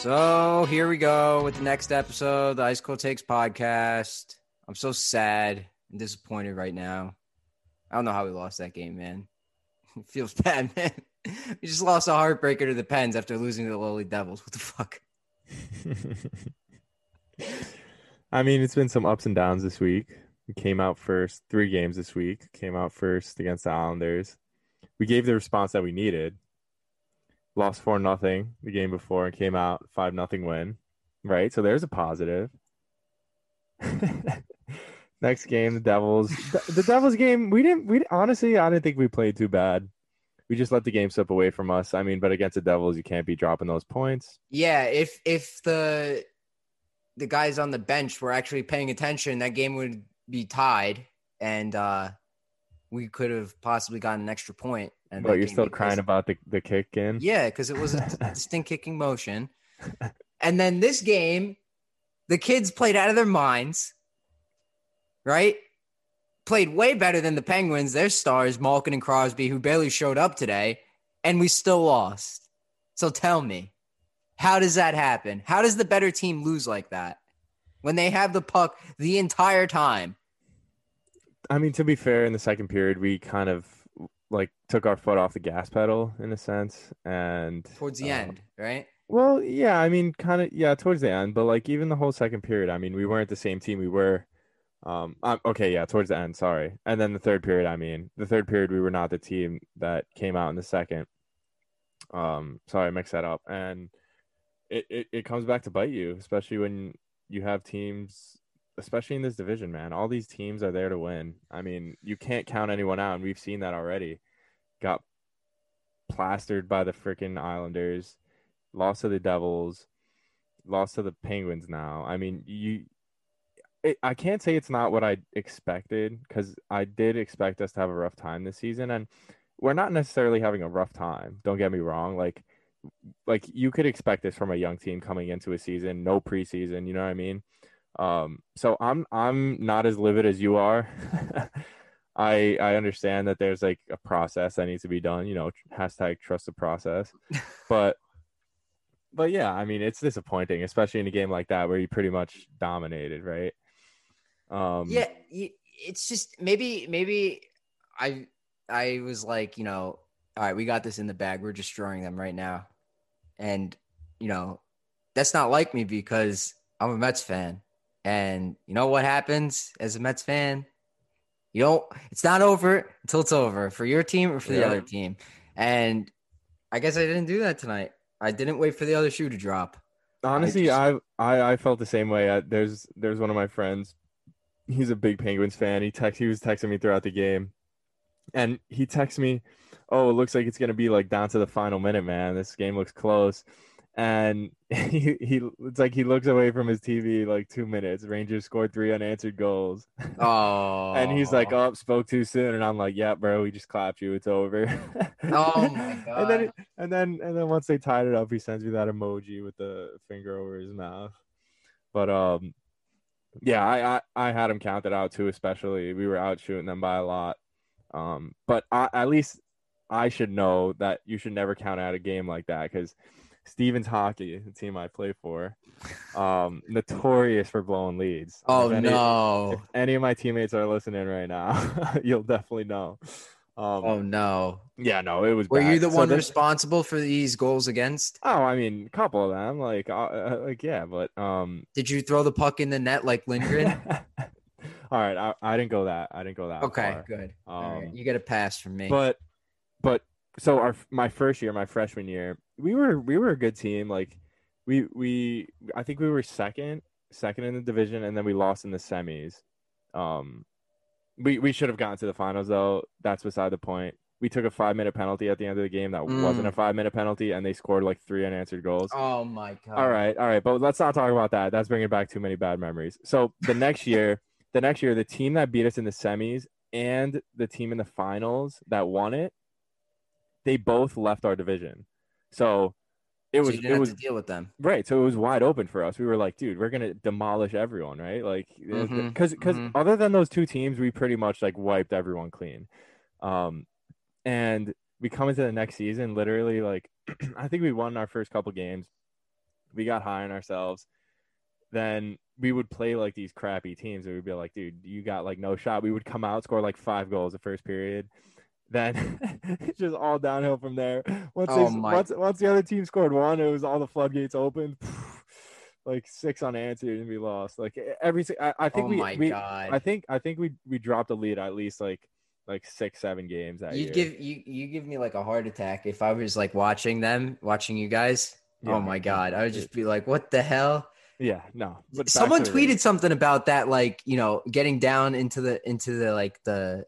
So here we go with the next episode, the Ice Cold Takes podcast. I'm so sad and disappointed right now. I don't know how we lost that game, man. It feels bad, man. We just lost a heartbreaker to the Pens after losing to the Lowly Devils. What the fuck? I mean, it's been some ups and downs this week. We came out first, three games this week. Came out first against the Islanders. We gave the response that we needed. Lost four nothing the game before and came out five nothing win. Right, so there's a positive. Next game, the Devils. The, the Devils game, we didn't. We honestly, I didn't think we played too bad. We just let the game slip away from us. I mean, but against the Devils, you can't be dropping those points. Yeah, if if the the guys on the bench were actually paying attention, that game would be tied, and uh we could have possibly gotten an extra point. And But you're still crying about the the kick in. Yeah, because it was a distinct kicking motion. And then this game, the kids played out of their minds, right? Played way better than the Penguins, their stars, Malkin and Crosby, who barely showed up today, and we still lost. So tell me, how does that happen? How does the better team lose like that when they have the puck the entire time? I mean, to be fair, in the second period, we kind of like took our foot off the gas pedal in a sense, and Towards the um, end, right? Well, yeah, I mean, kind of, yeah, towards the end, but like even the whole second period, I mean, we weren't the same team we were. Um, um, okay, yeah, towards the end, sorry, and then the third period, I mean, the third period, we were not the team that came out in the second. Um, sorry, I mixed that up, and it, it it comes back to bite you, especially when you have teams, especially in this division, man. All these teams are there to win. I mean, you can't count anyone out, and we've seen that already. Got plastered by the freaking Islanders lost to the Devils, lost to the Penguins now. I mean, you it, I can't say it's not what I expected cuz I did expect us to have a rough time this season and we're not necessarily having a rough time. Don't get me wrong, like like you could expect this from a young team coming into a season, no preseason, you know what I mean? Um so I'm I'm not as livid as you are. I I understand that there's like a process that needs to be done, you know, hashtag trust the process. But but yeah, I mean, it's disappointing, especially in a game like that where you pretty much dominated, right? Um, yeah it's just maybe maybe i i was like you know all right we got this in the bag we're destroying them right now and you know that's not like me because i'm a mets fan and you know what happens as a mets fan you don't it's not over until it's over for your team or for the Yeah. other team and i guess i didn't do that tonight i didn't wait for the other shoe to drop honestly, just- I, I I felt the same way. I, there's there's one of my friends. He's a big Penguins fan. He text he was texting me throughout the game, and he texts me, "Oh, it looks like it's gonna be like down to the final minute, man. This game looks close." And he, he it's like he looks away from his TV like two minutes. Rangers scored three unanswered goals. oh And he's like, "Oh, spoke too soon," and I'm like, "Yeah, bro, we just clapped you. It's over." Oh my and then, God. and then, and then once they tied it up, he sends me that emoji with the finger over his mouth. But um, yeah, I I, I had him counted out too. Especially we were out shooting them by a lot. Um, but I, at least I should know that you should never count out a game like that because Stevens Hockey, the team I play for, um, notorious for blowing leads. oh If any- no if any of my teammates are listening right now, you'll definitely know. Um, Oh no! yeah, no, it was. Were you the So one responsible for these goals against? Oh, I mean, a couple of them, like, uh, uh, like yeah, but um. Did you throw the puck in the net like Lindgren? All right, I, I didn't go that. I didn't go that. okay, far. good. Right, Um, You get a pass from me. But, but so our my first year, my freshman year, we were we were a good team. Like we we I think we were second, second in the division, and then we lost in the semis. Um, we we should have gotten to the finals though. That's beside the point. We took a five minute penalty at the end of the game that wasn't a five minute penalty, and they scored like three unanswered goals. Oh my god. All right, all right, but let's not talk about that. That's bringing back too many bad memories. So the next year, the next year, the team that beat us in the semis and the team in the finals that won it, they both left our division. So it So was you it was to deal with them. right. So it was wide open for us. We were like, dude, we're gonna demolish everyone, right? Like, because because mhm. other than those two teams, we pretty much like wiped everyone clean. Um, and we come into the next season, literally like, I think we won our first couple games. We got high on ourselves. Then we would play like these crappy teams, and we'd be like, dude, you got like no shot. We would come out, score like five goals the first period. Then it's just all downhill from there. Once Oh they, once once the other team scored one, it was all the floodgates open. Like six unanswered, and we lost. Like every, I, I think oh we, we. I think I think we we dropped a lead at least like like six seven games that You'd year. give you you give me like a heart attack if I was like watching them, watching you guys. Yeah. Oh my god, I would just be like, "What the hell?" yeah, no. But Someone tweeted something about that, like you know, getting down into the into the like the.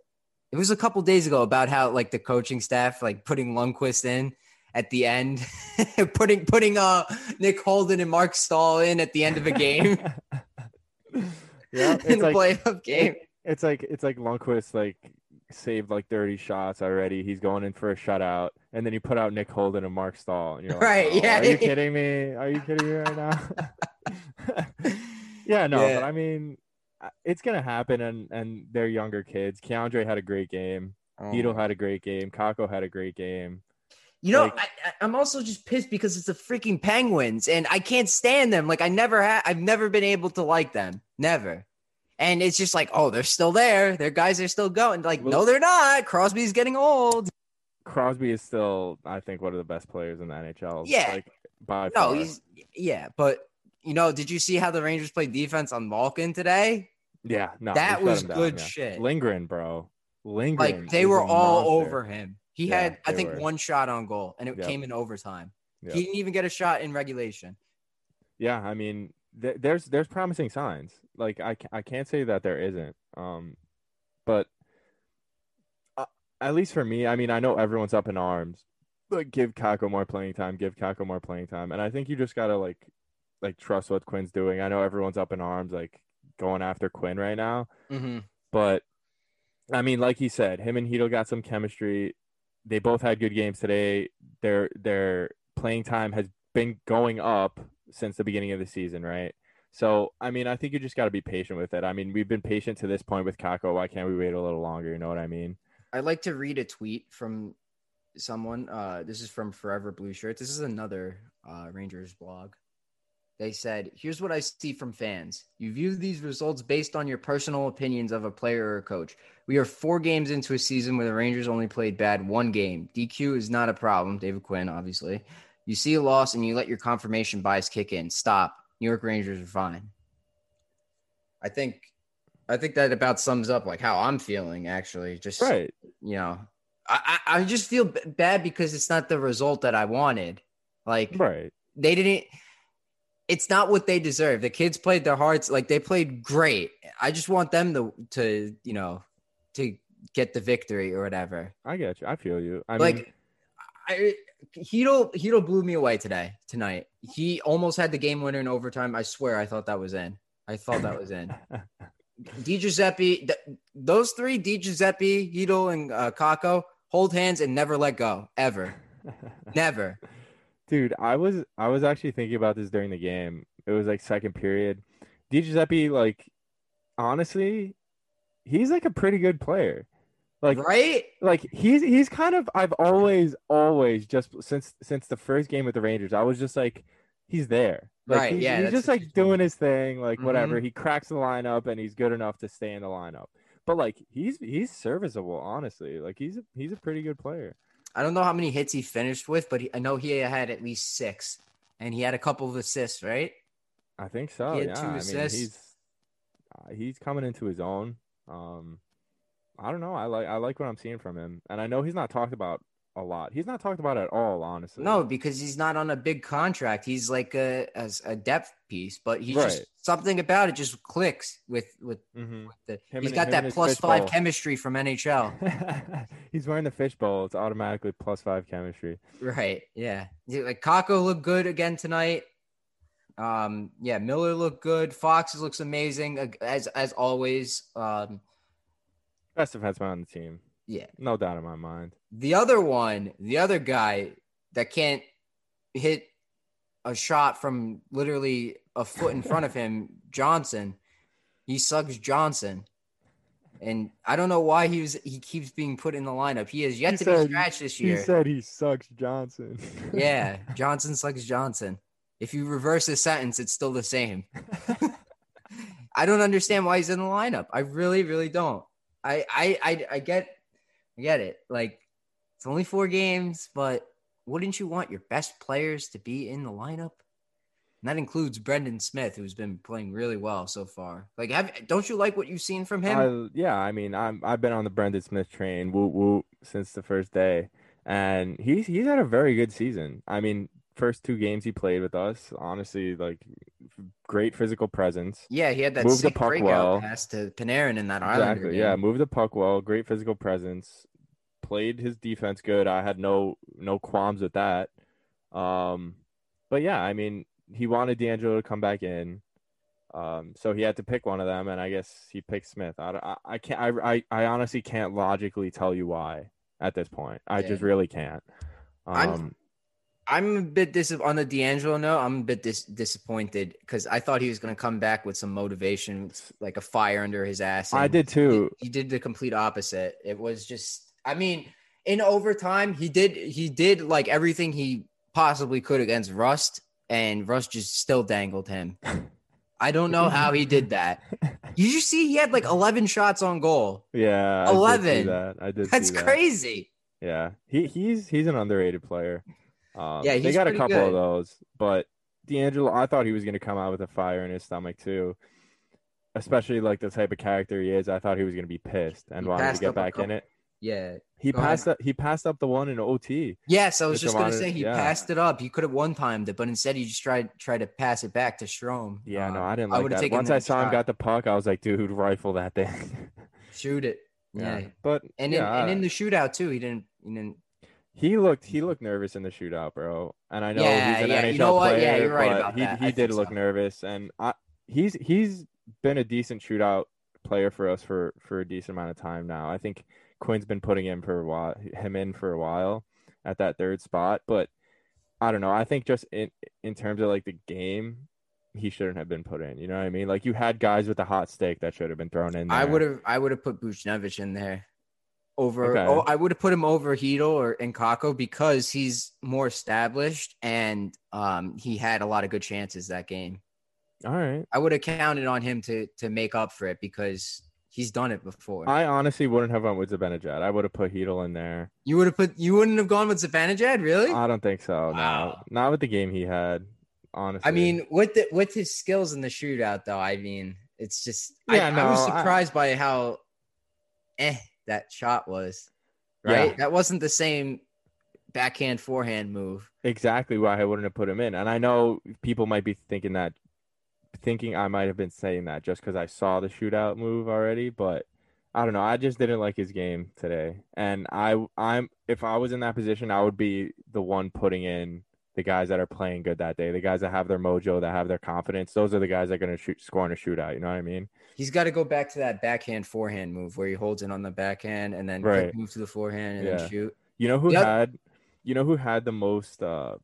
It was a couple days ago about how like the coaching staff like putting Lundqvist in at the end, putting putting uh Nick Holden and Marc Staal in at the end of a game yeah, in it's the like playoff game. it's like it's like Lundqvist like saved like 30 shots already. He's going in for a shutout, and then you put out Nick Holden and Marc Staal, and you're like, Right, "Oh, yeah. Are you kidding me? Are you kidding me right now? yeah, no, Yeah. but I mean, it's gonna happen, and and they're younger kids. K'Andre had a great game. Oh. Hito had a great game. Kakko had a great game. You know, Like- I, I- I'm also just pissed because it's the freaking Penguins, and I can't stand them. Like I never had, I've never been able to like them, never. And it's just like, oh, they're still there. Their guys are still going. Like, no, they're not. Crosby's getting old. Crosby is still, I think, one of the best players in the NHL. Yeah. like by No, far. he's yeah, but you know, did you see how the Rangers played defense on Malkin today? Yeah, no, that was down, good yeah. shit. Lindgren, bro, Lindgren. Like they were all monster. over him. He Yeah, had, I think, were. one shot on goal, and it Yep. came in overtime. Yep. He didn't even get a shot in regulation. Yeah, I mean, th- there's there's promising signs. Like I I can't say that there isn't. Um, but uh, at least for me, I mean, I know everyone's up in arms. Like, give Kakko more playing time. Give Kakko more playing time. And I think you just gotta like like trust what Quinn's doing. I know everyone's up in arms, like going after Quinn right now. Mm-hmm. But I mean, like he said, him and Hito got some chemistry. They both had good games today. Their their playing time has been going up since the beginning of the season, right? So I mean, I think you just got to be patient with it. I mean, we've been patient to this point with Kakko. Why can't we wait a little longer? You know what I mean? I'd like to read a tweet from someone. Uh, this is from Forever Blue Shirts. This is another uh, Rangers blog. They said, "Here's what I see from fans. You view these results based on your personal opinions of a player or a coach. We are four games into a season where the Rangers only played bad one game. DQ is not a problem. David Quinn, obviously. You see a loss and you let your confirmation bias kick in. Stop. New York Rangers are fine. I think, I think that about sums up like how I'm feeling. Actually, just Right. you know, I, I, I just feel b- bad because it's not the result that I wanted. Like Right. they didn't. It's not what they deserve. The kids played their hearts like they played great. I just want them to to you know to get the victory or whatever. I get you. I feel you. I like mean, I Hito Hito blew me away today tonight. He almost had the game winner in overtime. I swear I thought that was in. I thought that was in. Di Giuseppe, th- those three, Di Giuseppe, Hito, and uh, Kakko, hold hands and never let go ever, never. Dude, I was I was actually thinking about this during the game. It was like second period. Di Giuseppe, like honestly, he's like a pretty good player. Like right? like he's he's kind of I've always always just since since the first game with the Rangers, I was just like he's there. Like, Right, He's, yeah, He's just like doing his thing, like whatever. Mm-hmm. He cracks the lineup and he's good enough to stay in the lineup. But like he's he's serviceable, honestly. Like he's a, he's a pretty good player. I don't know how many hits he finished with, but he, I know he had at least six, and he had a couple of assists, right? I think so. He had yeah, two I mean assists. he's uh, he's coming into his own. Um, I don't know. I like I like what I'm seeing from him, and I know he's not talked about a lot. He's not talked about at all, honestly. No, because he's not on a big contract. He's like a as a depth piece, but he's Right. just something about it just clicks with with, Mhm. with the. Him he's and- got that plus five bowl. chemistry from NHL. He's wearing the fishbowl. It's automatically plus five chemistry. right? Yeah. Yeah, Like Kakko looked good again tonight. Um, yeah, Miller looked good. Fox looks amazing as as always. Um, Best defenseman on the team. Yeah. No doubt in my mind. The other one, the other guy that can't hit a shot from literally a foot in front of him, Johnson. He sucks Johnson. And I don't know why he was he keeps being put in the lineup. He has yet He to said- be scratched this year. He said he sucks Johnson. yeah, Johnson sucks Johnson. If you reverse the sentence, it's still the same. I don't understand why he's in the lineup. I really, really don't. I, I, I, I get, I get it. Like it's only four games, but wouldn't you want your best players to be in the lineup? And that includes Brendan Smith, who's been playing really well so far. Like, have don't you like what you've seen from him? I, yeah, I mean, I'm I've been on the Brendan Smith train, woo woo, since the first day, and he's he's had a very good season. I mean, first two games he played with us, honestly, like great physical presence. yeah, he had that Move the puck breakout well. pass to Panarin in that Islander Exactly. game. Yeah, moved the puck well, great physical presence, played his defense good. I had no no qualms with that. Um, but yeah, I mean, he wanted DeAngelo to come back in. Um, so he had to pick one of them, and I guess he picked Smith. I, I, I can't. I, I, I honestly can't logically tell you why at this point. I Yeah. just really can't. Um, I'm a bit dis on the DeAngelo note. I'm a bit dis- disappointed because I thought he was going to come back with some motivation, like a fire under his ass. I did too. He, he did the complete opposite. It was just, I mean, in overtime, he did he did like everything he possibly could against Rust, and Rust just still dangled him. I don't know how he did that. Did you see he had like 11 shots on goal? Yeah, I did 11. I did. That's see that. crazy. Yeah, he he's he's an underrated player. Um, Yeah, they got a couple good. of those, but DeAngelo, I thought he was going to come out with a fire in his stomach too. Especially like the type of character he is, I thought he was going to be pissed and He wanted to get back in it. Yeah. He Go ahead. passed up. He passed up the one in OT. Yes, I was just gonna say he yeah. passed it up. He could have one timed it, but instead he just tried tried to pass it back to Strome. Yeah, no, Um, I didn't I like that. taken Once I saw him got the puck, I was like, dude, rifle that thing. shoot it. Yeah, but and yeah, in, and in the shootout too, he didn't. He didn't. He looked he looked nervous in the shootout, bro. And I know Yeah, he's an yeah, NHL you know what? player, Yeah, you're right but about he, that. he I did look so. nervous, and I, he's he's been a decent shootout player for us for for a decent amount of time now. I think Quinn's been putting him for a while, him in for a while at that third spot, but I don't know. I think just in in terms of like the game, he shouldn't have been put in. You know what I mean? Like you had guys with a hot stake that should have been thrown in. There. I would have. I would have put Buchnevich in there over. Okay. Oh, I would have put him over Chytil or Nkako because he's more established and um he had a lot of good chances that game. All right. I would have counted on him to to make up for it because he's done it before. I honestly wouldn't have went with Zibanejad. I would have put Chytil in there. you would have put. You wouldn't have gone with Zibanejad, really? I don't think so. Wow. No, not with the game he had. Honestly, I mean, with the with his skills in the shootout, though, I mean, it's just Yeah, I, no, I was I- surprised by how eh that shot was. Yeah. Right, that wasn't the same backhand forehand move. exactly why I wouldn't have put him in. And I know people might be thinking that, thinking I might have been saying that just because I saw the shootout move already. But I don't know. I just didn't like his game today. And I, I'm if I was in that position, I would be the one putting in the guys that are playing good that day, the guys that have their mojo, that have their confidence. Those are the guys that are going to shoot, score in a shootout. You know what I mean? He's got to go back to that backhand forehand move where he holds it on the backhand and then Right. move to the forehand and Yeah. then shoot. You know who Yep. had you know who had the most uh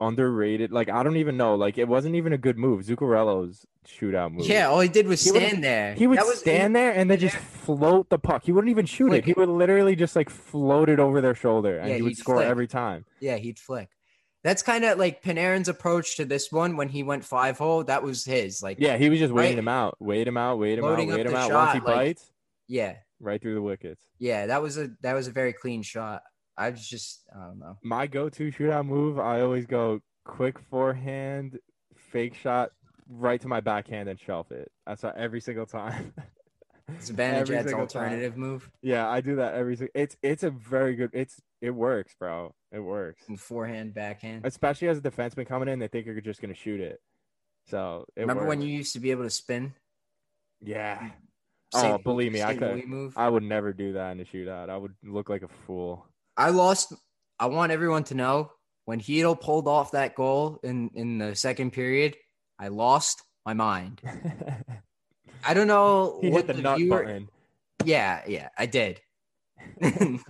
underrated like I don't even know like it wasn't even a good move Zuccarello's shootout move Yeah, all he did was He would- stand there. he would was- stand there and then just float the puck he wouldn't even shoot Flick it he would literally just like float it over their shoulder and Yeah, he would score flick. every time Yeah, he'd flick. That's kind of like Panarin's approach to this one when he went five hole. That was his. Like, yeah he was just waiting Right. him out wait him out wait him out Loading up wait him out once he like- bites yeah, right through the wickets yeah. That was a that was a very clean shot. I was just I don't know. my go-to shootout move I always go quick forehand fake shot right to my backhand and shelf it that's how every single time It's single time. alternative move. Yeah, I do that every. si- It's it's a very good. It's it works, bro. It works. And forehand, backhand. Especially as a defenseman coming in, they think you're just gonna shoot it. So it Remember when you used to be able to spin? Yeah. Oh, believe me, I could. Move. I would never do that in a shootout. I would look like a fool. I lost. I want everyone to know when Chytil pulled off that goal in in the second period. I lost my mind. I don't know he what hit the, nut viewer. button. Yeah, yeah, I did. I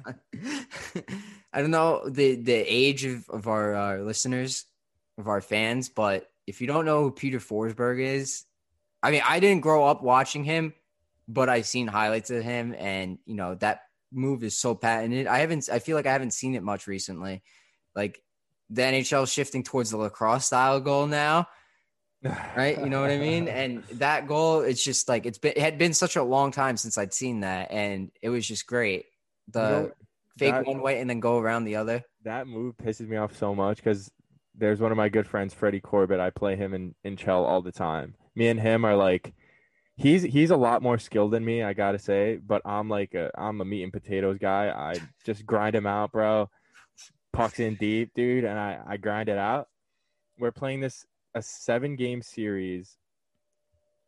don't know the the age of, of our uh, listeners, of our fans, but if you don't know who Peter Forsberg is, I mean, I didn't grow up watching him, but I've seen highlights of him, and you know that move is so patented. I haven't, I feel like I haven't seen it much recently. Like the NHL is shifting towards the lacrosse style goal now, right? You know what I mean? And that goal, it's just like it's been it had been such a long time since I'd seen that, and it was just great. The You know, fake that- one way and then go around the other. that move pisses me off so much because there's one of my good friends, Freddie Corbett. I play him in in Chell all the time. Me and him are like, he's he's a lot more skilled than me, I gotta say. But I'm like a I'm a meat and potatoes guy. I just grind him out, bro. Pucks in deep, dude, and I I grind it out. We're playing this a seven game series.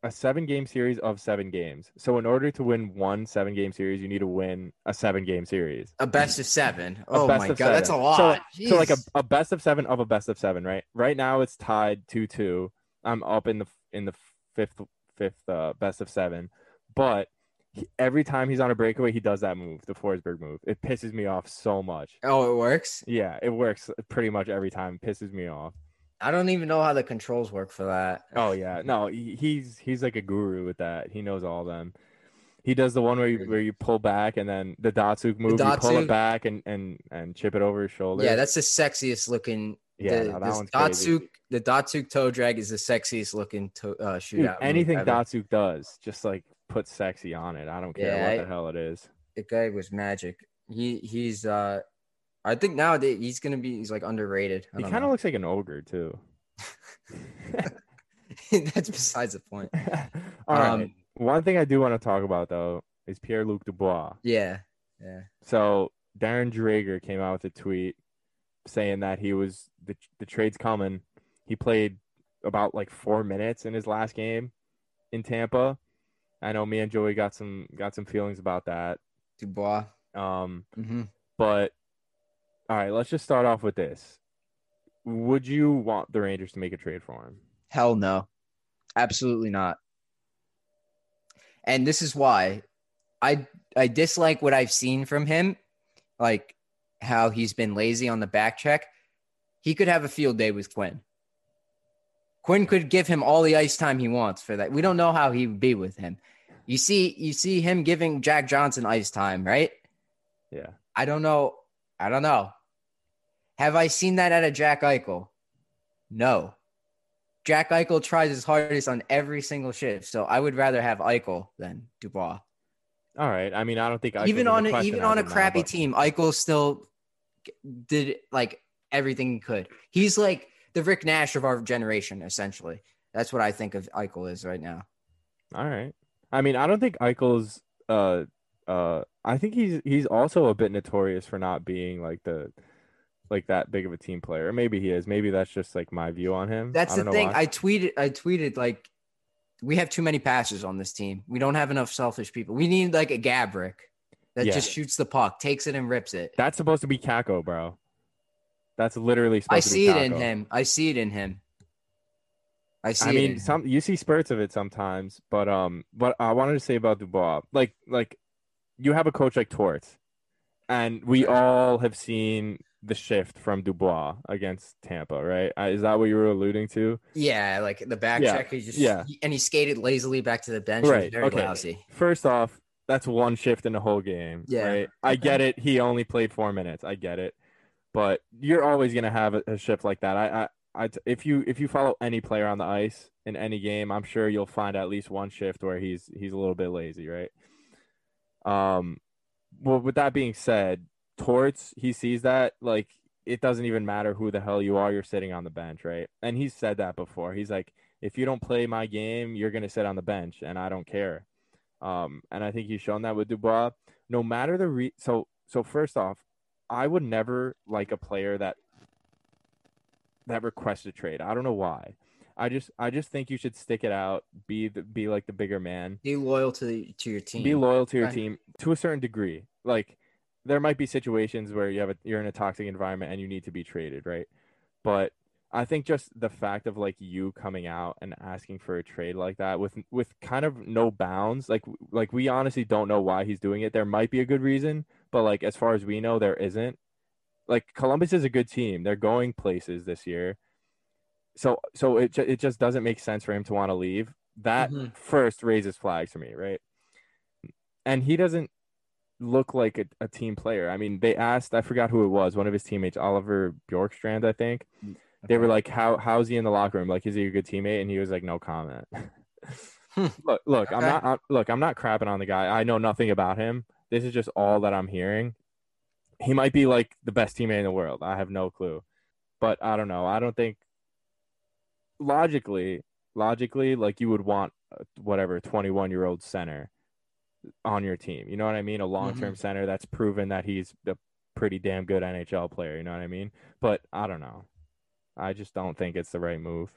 A seven game series of seven games. So in order to win one seven game series, you need to win a seven game series. A best of seven. Oh best my god, that's a lot. So like a, a best of seven of a best of seven, right? Right now it's tied two two. I'm up in the in the fifth fifth uh, best of seven, but he, every time he's on a breakaway, he does that move, the Forsberg move. It pisses me off so much. oh, it works. Yeah, it works pretty much every time. It pisses me off. I don't even know how the controls work for that. Oh yeah, no, he's he's like a guru with that. He knows all of them. He does the one where you where you pull back and then the Datsyuk move, you pull it back and and and chip it over his shoulder. Yeah, that's the sexiest looking. Yeah, the, no, that one's crazy. Datsyuk, the Datsyuk toe drag is the sexiest looking to, uh, Dude, shootout. move anything ever. Datsyuk does, just like put sexy on it. I don't care Yeah, what I- the hell it is. the guy was magic. He he's uh, I think nowadays he's gonna be he's like underrated. I He kind of looks like an ogre too. That's besides the point. All right. Um, One thing I do want to talk about though is Pierre Luc Dubois. Yeah, yeah. So Darren Dreger came out with a tweet saying that he was the the trade's coming. He played about like four minutes in his last game in Tampa. I know me and Joey got some got some feelings about that. Dubois. Um, hmm but all right, let's just start off with this. Would you want the Rangers to make a trade for him? Hell no. Absolutely not. And this is why I I dislike what I've seen from him, like how he's been lazy on the back check. He could have a field day with Quinn. Quinn could give him all the ice time he wants for that. We don't know how he would be with him. You see, you see him giving Jack Johnson ice time, right? Yeah. I don't know. I don't know. Have I seen that out of Jack Eichel? No. Jack Eichel tries his hardest on every single shift, so I would rather have Eichel than Dubois. All right. I mean, I don't think Eichel's even on a, even on a of now, crappy but- team, Eichel still did like everything he could. He's like the Rick Nash of our generation, essentially. That's what I think of Eichel is right now. All right. I mean, I don't think Eichel's. Uh, uh, I think he's he's also a bit notorious for not being like the like that big of a team player. Maybe he is. Maybe that's just like my view on him. That's I the thing. why. I tweeted. I tweeted like we have too many passes on this team. We don't have enough selfish people. We need like a Gaborik that Yeah. just shoots the puck, takes it, and rips it. That's supposed to be Kakko, bro. That's literally supposed I to be see it in him. I see it in him. I see. I mean, some you see spurts of it sometimes, but um, what I wanted to say about Dubois, like like you have a coach like Torts, and we all have seen the shift from Dubois against Tampa, right? Is that what you were alluding to? Yeah, like the back Yeah, check. He just yeah. and he skated lazily back to the bench. Right, very okay. lousy. First off, that's one shift in the whole game. Yeah. Right? I get it. He only played four minutes. I get it. But you're always gonna have a, a shift like that. I, I, I, if you if you follow any player on the ice in any game, I'm sure you'll find at least one shift where he's he's a little bit lazy, right? Um, well, with that being said, Torts he sees that like it doesn't even matter who the hell you are, you're sitting on the bench, right? And he's said that before. He's like, if you don't play my game, you're gonna sit on the bench, and I don't care. Um, and I think he's shown that with Dubois. No matter the re so so first off, I would never like a player that that requests a trade. I don't know why. I just I just think you should stick it out. Be the, be like the bigger man. Be loyal to the, to your team. Be loyal to your Right. team to a certain degree. Like there might be situations where you have a, you're in a toxic environment and you need to be traded, right? But I think just the fact of like you coming out and asking for a trade like that with with kind of no bounds, like like we honestly don't know why he's doing it. There might be a good reason, but like as far as we know, there isn't. Like Columbus is a good team; they're going places this year. So so it it just doesn't make sense for him to want to leave. That Mhm. first raises flags for me, right? And he doesn't look like a, a team player. I mean, they asked, I forgot who it was, one of his teammates, Oliver Bjorkstrand, I think. They were like, "How how's he in the locker room? Like, is he a good teammate?" And he was like, "No comment." look, look, I'm not. I'm, look, I'm not crapping on the guy. I know nothing about him. This is just all that I'm hearing. He might be like the best teammate in the world. I have no clue, but I don't know. I don't think logically, logically, like you would want uh, whatever 21 year old center on your team. You know what I mean? A long term center that's proven that he's a pretty damn good NHL player. You know what I mean? But I don't know. I just don't think it's the right move.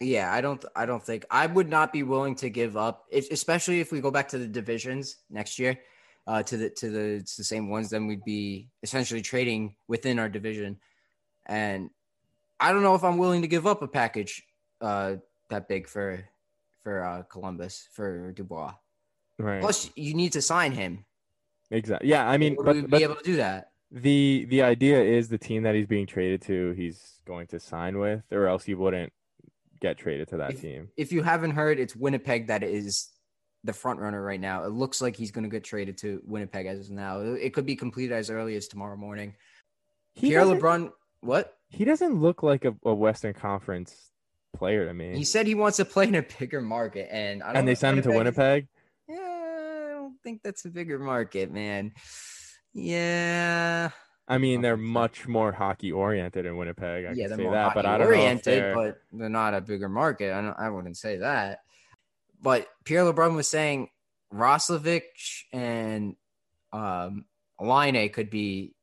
Yeah, I don't. I don't think I would not be willing to give up, if, especially if we go back to the divisions next year, uh, to the to the it's the same ones. Then we'd be essentially trading within our division, and I don't know if I'm willing to give up a package uh, that big for for uh, Columbus for Dubois. Right. Plus, you need to sign him. Exactly. Yeah. I mean, Would but, we be but able to do that? the the idea is the team that he's being traded to, he's going to sign with, or else he wouldn't get traded to that If- team. If you haven't heard, it's Winnipeg that is the front runner right now. It looks like he's going to get traded to Winnipeg as of now. It could be completed as early as tomorrow morning. He Pierre LeBrun, what? he doesn't look like a, a Western Conference player to me. He said he wants to play in a bigger market, and I don't and they sent him to Winnipeg. Yeah, I think that's a bigger market, man. Yeah, I mean, they're much more hockey oriented in Winnipeg. I yeah, can they're say that, but I don't know if oriented, they're- but they're not a bigger market. I don't, I wouldn't say that. But Pierre LeBrun was saying Roslovic and um, Laine could be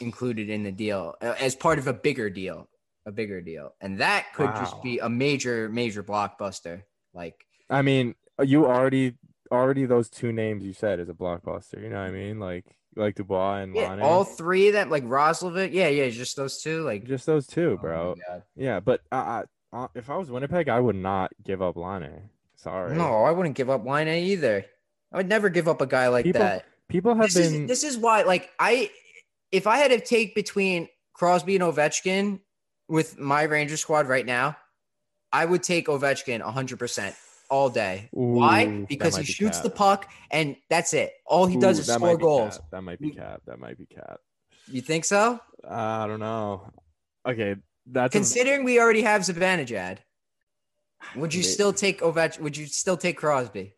included in the deal uh, as part of a bigger deal, a bigger deal, and that could Wow. just be a major, major blockbuster. Like, I mean, you already already those two names you said is a blockbuster. You know what I mean? Like like Dubois and yeah, Laine. all three of them, like Roslovic, yeah, yeah, just those two, like, just those two, bro. God. yeah, but I, uh, if I was Winnipeg, I would not give up Laine. Sorry. No, I wouldn't give up Laine either. I would never give up a guy like People that. People have this been is this is why like I if I had to take between Crosby and Ovechkin with my Ranger squad right now, I would take Ovechkin 100% all day. Ooh, why? Because he be shoots the puck and that's it. All he does Ooh, is that might score be goals. cap. That might be cap. That might be cap. You think so? I don't know. Okay, that's a, Considering we already have Zibanejad, would you still take Ovech? Would you still take Crosby?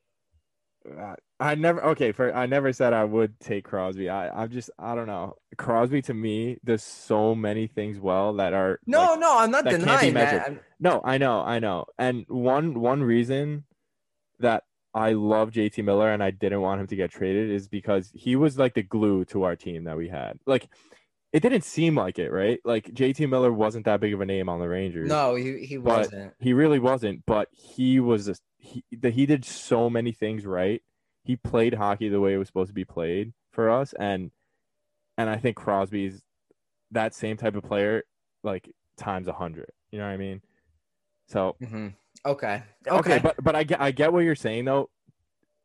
I never okay for I never said I would take Crosby. I I'm just I don't know. Crosby to me does so many things well that are No, like- no, I'm not that denying that. I'm- no, I know, I know. And one one reason that I love JT Miller and I didn't want him to get traded is because he was like the glue to our team that we had. Like it didn't seem like it, right? Like JT Miller wasn't that big of a name on the Rangers. No, he, he wasn't. He really wasn't, but he was a, he the, he did so many things right. He played hockey the way it was supposed to be played for us and and I think Crosby's that same type of player like times a 100. You know what I mean? So, hmm Okay. okay, Okay. but but I get I get what you're saying though.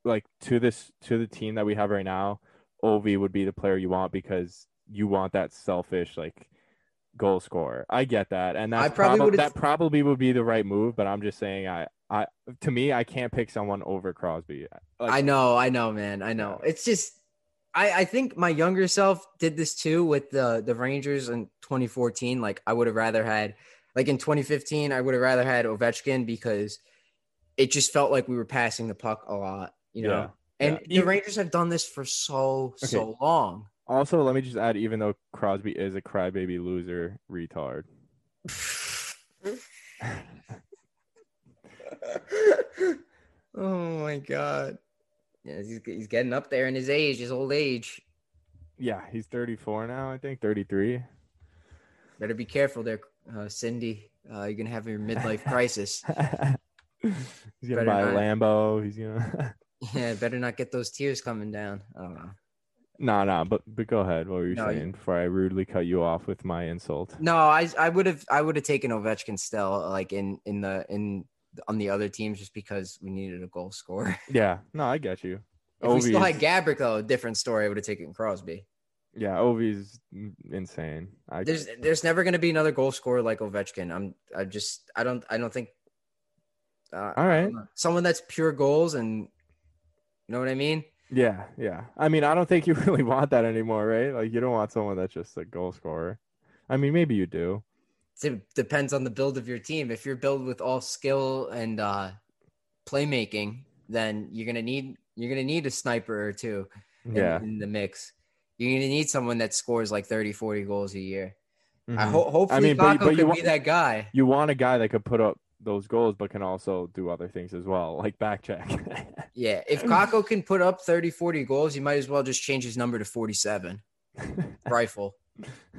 Like to this to the team that we have right now, Ovi would be the player you want because you want that selfish like goal scorer. I get that, and that's probably probably would've- that probably would be the right move. But I'm just saying, I I to me, I can't pick someone over Crosby. Like, I know, I know, man. I know. It's just I, I think my younger self did this too with the the Rangers in 2014. Like I would have rather had like in 2015, I would have rather had Ovechkin because it just felt like we were passing the puck a lot, you know. Yeah, And yeah. the Rangers have done this for so so Okay. long. Also, let me just add, even though Crosby is a crybaby loser retard, oh my god. Yeah, he's, he's getting up there in his age, his old age. Yeah, he's 34 now, I think 33. Better be careful there, uh, Cindy. Uh, you're gonna have your midlife crisis. he's gonna Better buy a. Lambo. He's gonna. Yeah, better not get those tears coming down. I don't know. No, no, but but go ahead. What were you No, you- saying before I rudely cut you off with my insult? No, I I would have I would have taken Ovechkin still, like in in the in on the other teams, just because we needed a goal scorer. Yeah, no, I get you. If we still Ovi's- had Gaborik, though, a different story. I would have taken Crosby. Yeah, Ovi's insane. I There's there's never gonna be another goal scorer like Ovechkin. I'm I just I don't I don't think. Uh, All right. someone that's pure goals and you know what I mean. Yeah, yeah. I mean, I don't think you really want that anymore, right? Like, you don't want someone that's just a goal scorer. I mean, maybe you do. It depends on the build of your team. If you're built with all skill and uh, playmaking, then you're gonna need you're gonna need a sniper or two in, Yeah. in the mix. You're gonna need someone that scores like 30, 40 goals a year. I Mhm. ho- hopefully mean, but- Kakko but you could wa- be that guy. You want a guy that could put up those goals, but can also do other things as well, like back check. Yeah, if Kakko can put up 30, 40 goals, he might as well just change his number to 47. Rifle.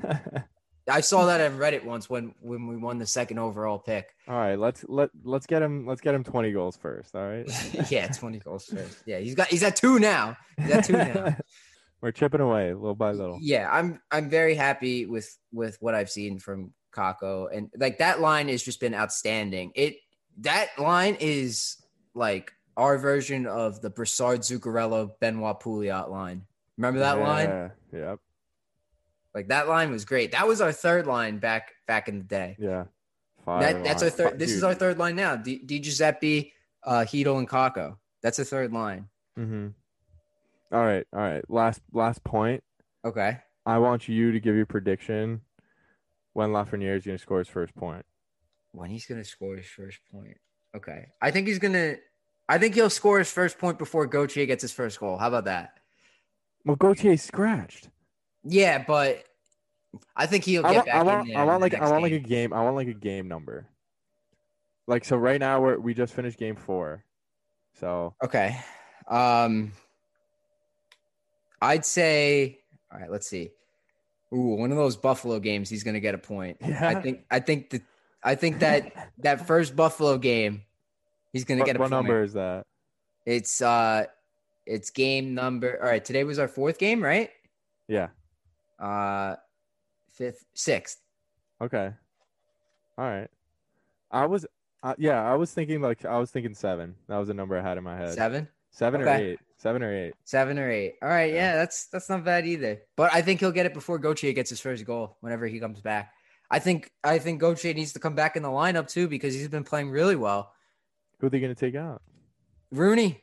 I saw that on Reddit once when when we won the second overall pick. all right, let's let let's get him let's get him 20 goals first. All right. yeah, 20 goals first. Yeah, he's got he's at two now. He's at two now. We're chipping away little by little. Yeah, I'm I'm very happy with with what I've seen from Kakko, and like that line has just been outstanding. It that line is like our version of the Brassard Zuccarello Benoit Pouliot line. Remember that line? Yeah, Yep. Like that line was great. That was our third line back back in the day. Yeah. That, that's our third. This is our third line now. Di, Giuseppe, uh, Chytil, and Kakko. That's a third line. Mm-hmm. All right, all right. Last last point. Okay. I want you to give your prediction when Lafreniere is going to score his first point. When he's gonna score his first point. Okay. I think he's gonna. I think he'll score his first point before Gauthier gets his first goal. How about that? Well, Gauthier's scratched. Yeah, but I think he'll I get want, back I want, in there. I want the like, I want like a game. game. I want like a game number. Like so, right now we're we just finished game four, so Okay. Um I'd say all right, let's see. Ooh, one of those Buffalo games he's going to get a point. yeah. I think I think that I think that that first Buffalo game he's going to what, get a what point. number is that? It's uh it's game number All right, today was our fourth game, right? Yeah. Uh fifth, sixth. Okay. All right. I was, uh, yeah, I was thinking like I was thinking seven. That was a number I had in my head. Seven? Seven or eight. Seven or eight. Seven or eight. All right, Yeah. yeah, that's that's not bad either. But I think he'll get it before Gauthier gets his first goal whenever he comes back. I think I think Gauthier needs to come back in the lineup too because he's been playing really well. Who are they going to take out? Rooney,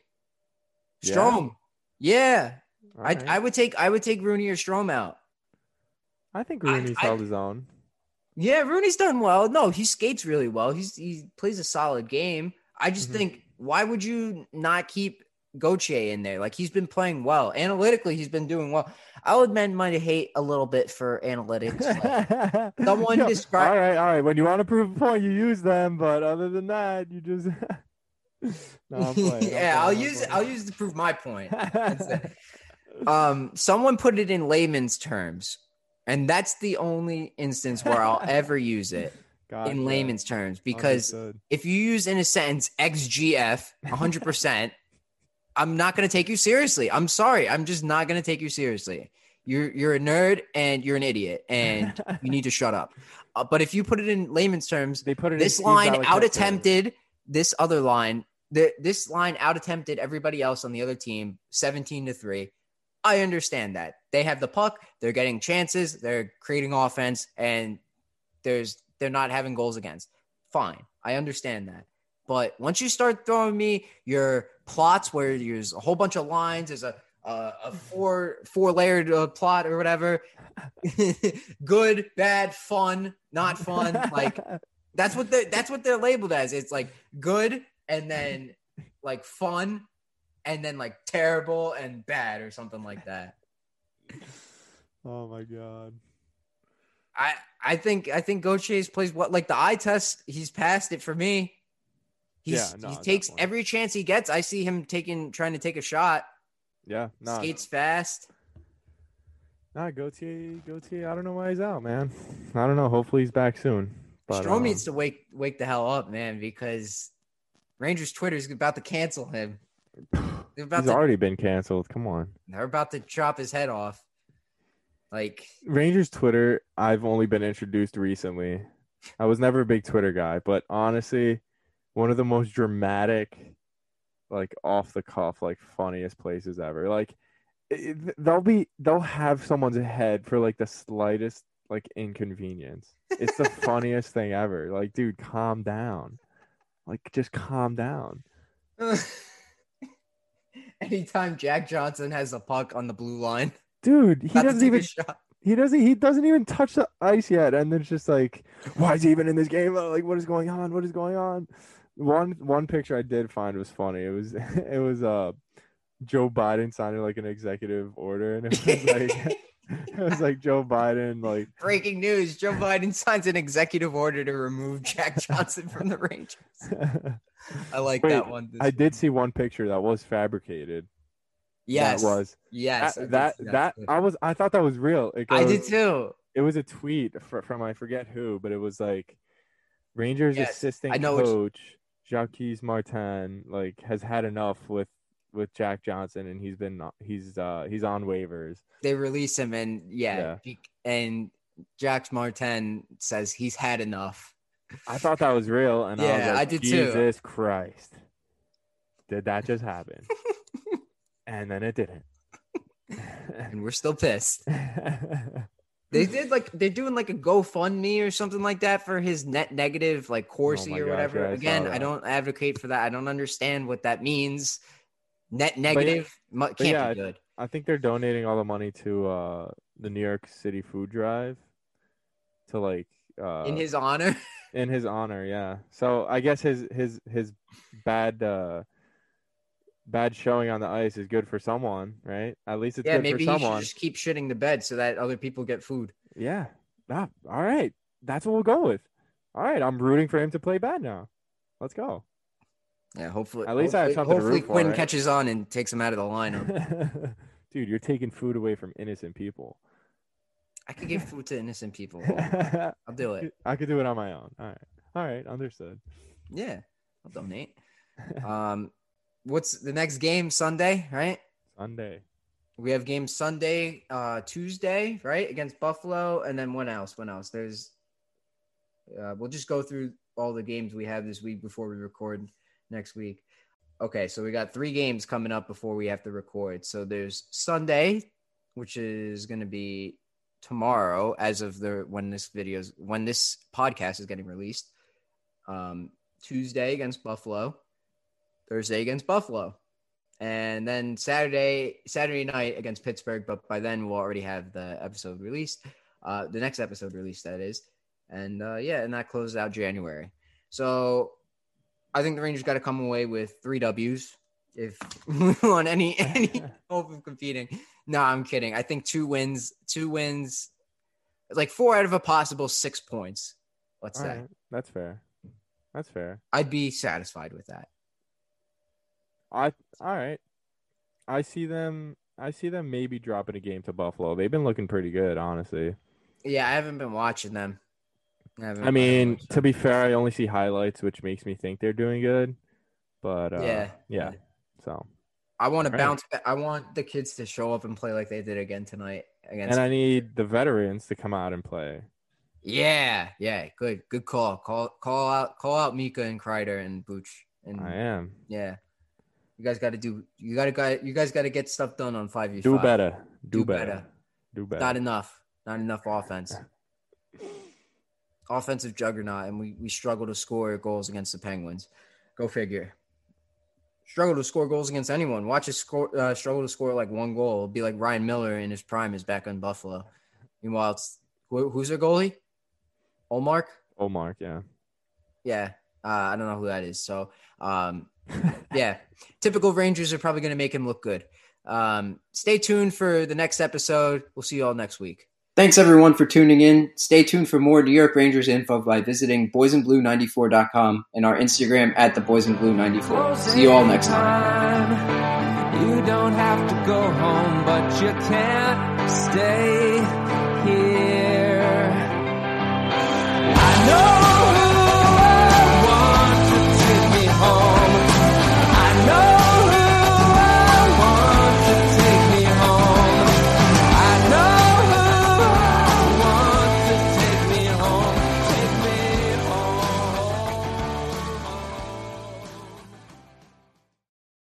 Yeah? Strome, yeah, All I right. I would take I would take Rooney or Strome out. I think Rooney's I- held his own. Yeah, Rooney's done well. No, he skates really well. He's he plays a solid game. I just Mhm. think why would you not keep Gauthier in there? Like he's been playing well. Analytically, he's been doing well. I would admit my hate a little bit for analytics. like, Someone Yo, describe- All right, all right. When you want to prove a point, you use them. But other than that, you just. no, I'm playing. I'm yeah, I'll use. I'll use to prove my point. Um, someone put it in layman's terms, and that's the only instance where I'll ever use it Gotcha. in layman's terms because Understood. if you use in a sentence XGF 100%, I'm not going to take you seriously. I'm sorry. I'm just not going to take you seriously. You're you're a nerd and you're an idiot and you need to shut up. Uh, but if you put it in layman's terms, They put it in this line out attempted this other line. The, this line out attempted everybody else on the other team 17 to 3. I understand that. They have the puck, they're getting chances, they're creating offense, and there's they're not having goals against. Fine. I understand that. But once you start throwing me your plots where there's a whole bunch of lines, there's a a, a four four layered uh, plot or whatever, good, bad, fun, not fun, like that's what they that's what they're labeled as. It's like good and then like fun and then like terrible and bad or something like that. Oh my god. I I think I think Gauthier's plays what like the eye test. He's passed it for me. He's, Yeah, no, he takes every chance he gets. I see him taking trying to take a shot. Yeah, no, Skates fast. nah, Gauthier, Gauthier. I don't know why he's out, man. I don't know. Hopefully he's back soon. But Strome um, needs to wake wake the hell up, man, because Rangers Twitter is about to cancel him. They're about he's to already been canceled. Come on. they're about to chop his head off. Like Rangers Twitter, I've only been introduced recently. I was never a big Twitter guy, but honestly, one of the most dramatic, like off the cuff, like funniest places ever. Like it, they'll be they'll have someone's head for like the slightest like inconvenience. It's the funniest thing ever. Like, dude, calm down. Like, just calm down. anytime Jack Johnson has a puck on the blue line, Dude, he doesn't even shot. he doesn't he doesn't even touch the ice yet and then it's just like why is he even in this game like what is going on what is going on one one picture i did find was funny it was it was uh joe biden signing like an executive order and it was like it was like joe biden like Breaking news: Joe Biden signs an executive order to remove Jack Johnson from the Rangers. I like Wait, that one. i did see one picture that was fabricated Yes, that was yes. That that, that i was i thought that was real it I did too. it was a tweet fr- from I forget who, but it was like Rangers Yes, assistant I know which- coach Jacques Martin like has had enough with with Jack Johnson and he's been he's uh he's on waivers. They release him, and yeah, Yeah. and Jacques Martin says he's had enough. I thought that was real and I was Yeah, like, I did too. Jesus Christ. Did that just happen? and then it didn't. and we're still pissed. They did like they're doing like a GoFundMe or something like that for his net negative like Corsi Oh or whatever. yeah, I Again, I don't advocate for that. I don't understand what that means. Net negative mu- can't yeah, be good. I think they're donating all the money to uh the New York City food drive to like uh In his honor, in his honor yeah so i guess his his his bad uh bad showing on the ice is good for someone right at least it's yeah, good maybe for he should someone just keep shitting the bed so that other people get food. yeah ah, all right that's what we'll go with all right i'm rooting for him to play bad now let's go Yeah, hopefully. At least I have hopefully- something to Hopefully, root for, Quinn right? catches on and takes him out of the lineup. dude you're taking food away from innocent people I could give food to innocent people. I'll do it. I could do it on my own all right all right understood Yeah, I'll donate. Um, what's the next game? Sunday, right? sunday We have games Sunday, uh, Tuesday, right, against Buffalo, and then when else? When else? There's. Uh, we'll just go through all the games we have this week before we record next week. Okay, so we got three games coming up before we have to record. So there's Sunday, which is going to be tomorrow, as of the when this video's when this podcast is getting released. Um, Tuesday against Buffalo, Thursday against Buffalo and then Saturday Saturday night against Pittsburgh. But by then we'll already have the episode released, uh, the next episode released that is, and uh, yeah, and that closes out January. So I think the Rangers got to come away with three Ws if we want any any hope of competing. No, I'm kidding. I think two wins, two wins, like four out of a possible six points. Let's all say right that's fair that's fair I'd be satisfied with that. I all right. I see them. I see them maybe dropping a game to Buffalo. They've been looking pretty good, honestly. Yeah, I haven't been watching them. haven't- I mean, watched to them. be fair, I only see highlights, which makes me think they're doing good. But uh, Yeah. yeah. So, I want to Right. bounce. Back. I want the kids to show up and play like they did again tonight against. and I need the veterans to come out and play. yeah, yeah, good, good call. Call, call out, call out Mika and Kreider and Booch. And I am. yeah, you guys got to do. You got to, you guys got to get stuff done on five v Do five. better. Do, Do better. better. Do better. Not enough. Not enough offense. Offensive juggernaut, and we we struggle to score goals against the Penguins. Go figure. Struggle to score goals against anyone. Watch us score. Uh, struggle to score like one goal. It'll be like Ryan Miller in his prime is back on Buffalo. Meanwhile, it's who, who's their goalie? Ullmark. oh, Mark. Yeah. Yeah, uh, I don't know who that is. So, um, yeah, typical Rangers are probably going to make him look good. Um, stay tuned for the next episode. We'll see you all next week. Thanks everyone for tuning in. Stay tuned for more New York Rangers info by visiting boysandblue94.com and our Instagram at the boysandblue94. See you all next time. You don't have to go home, but you can't stay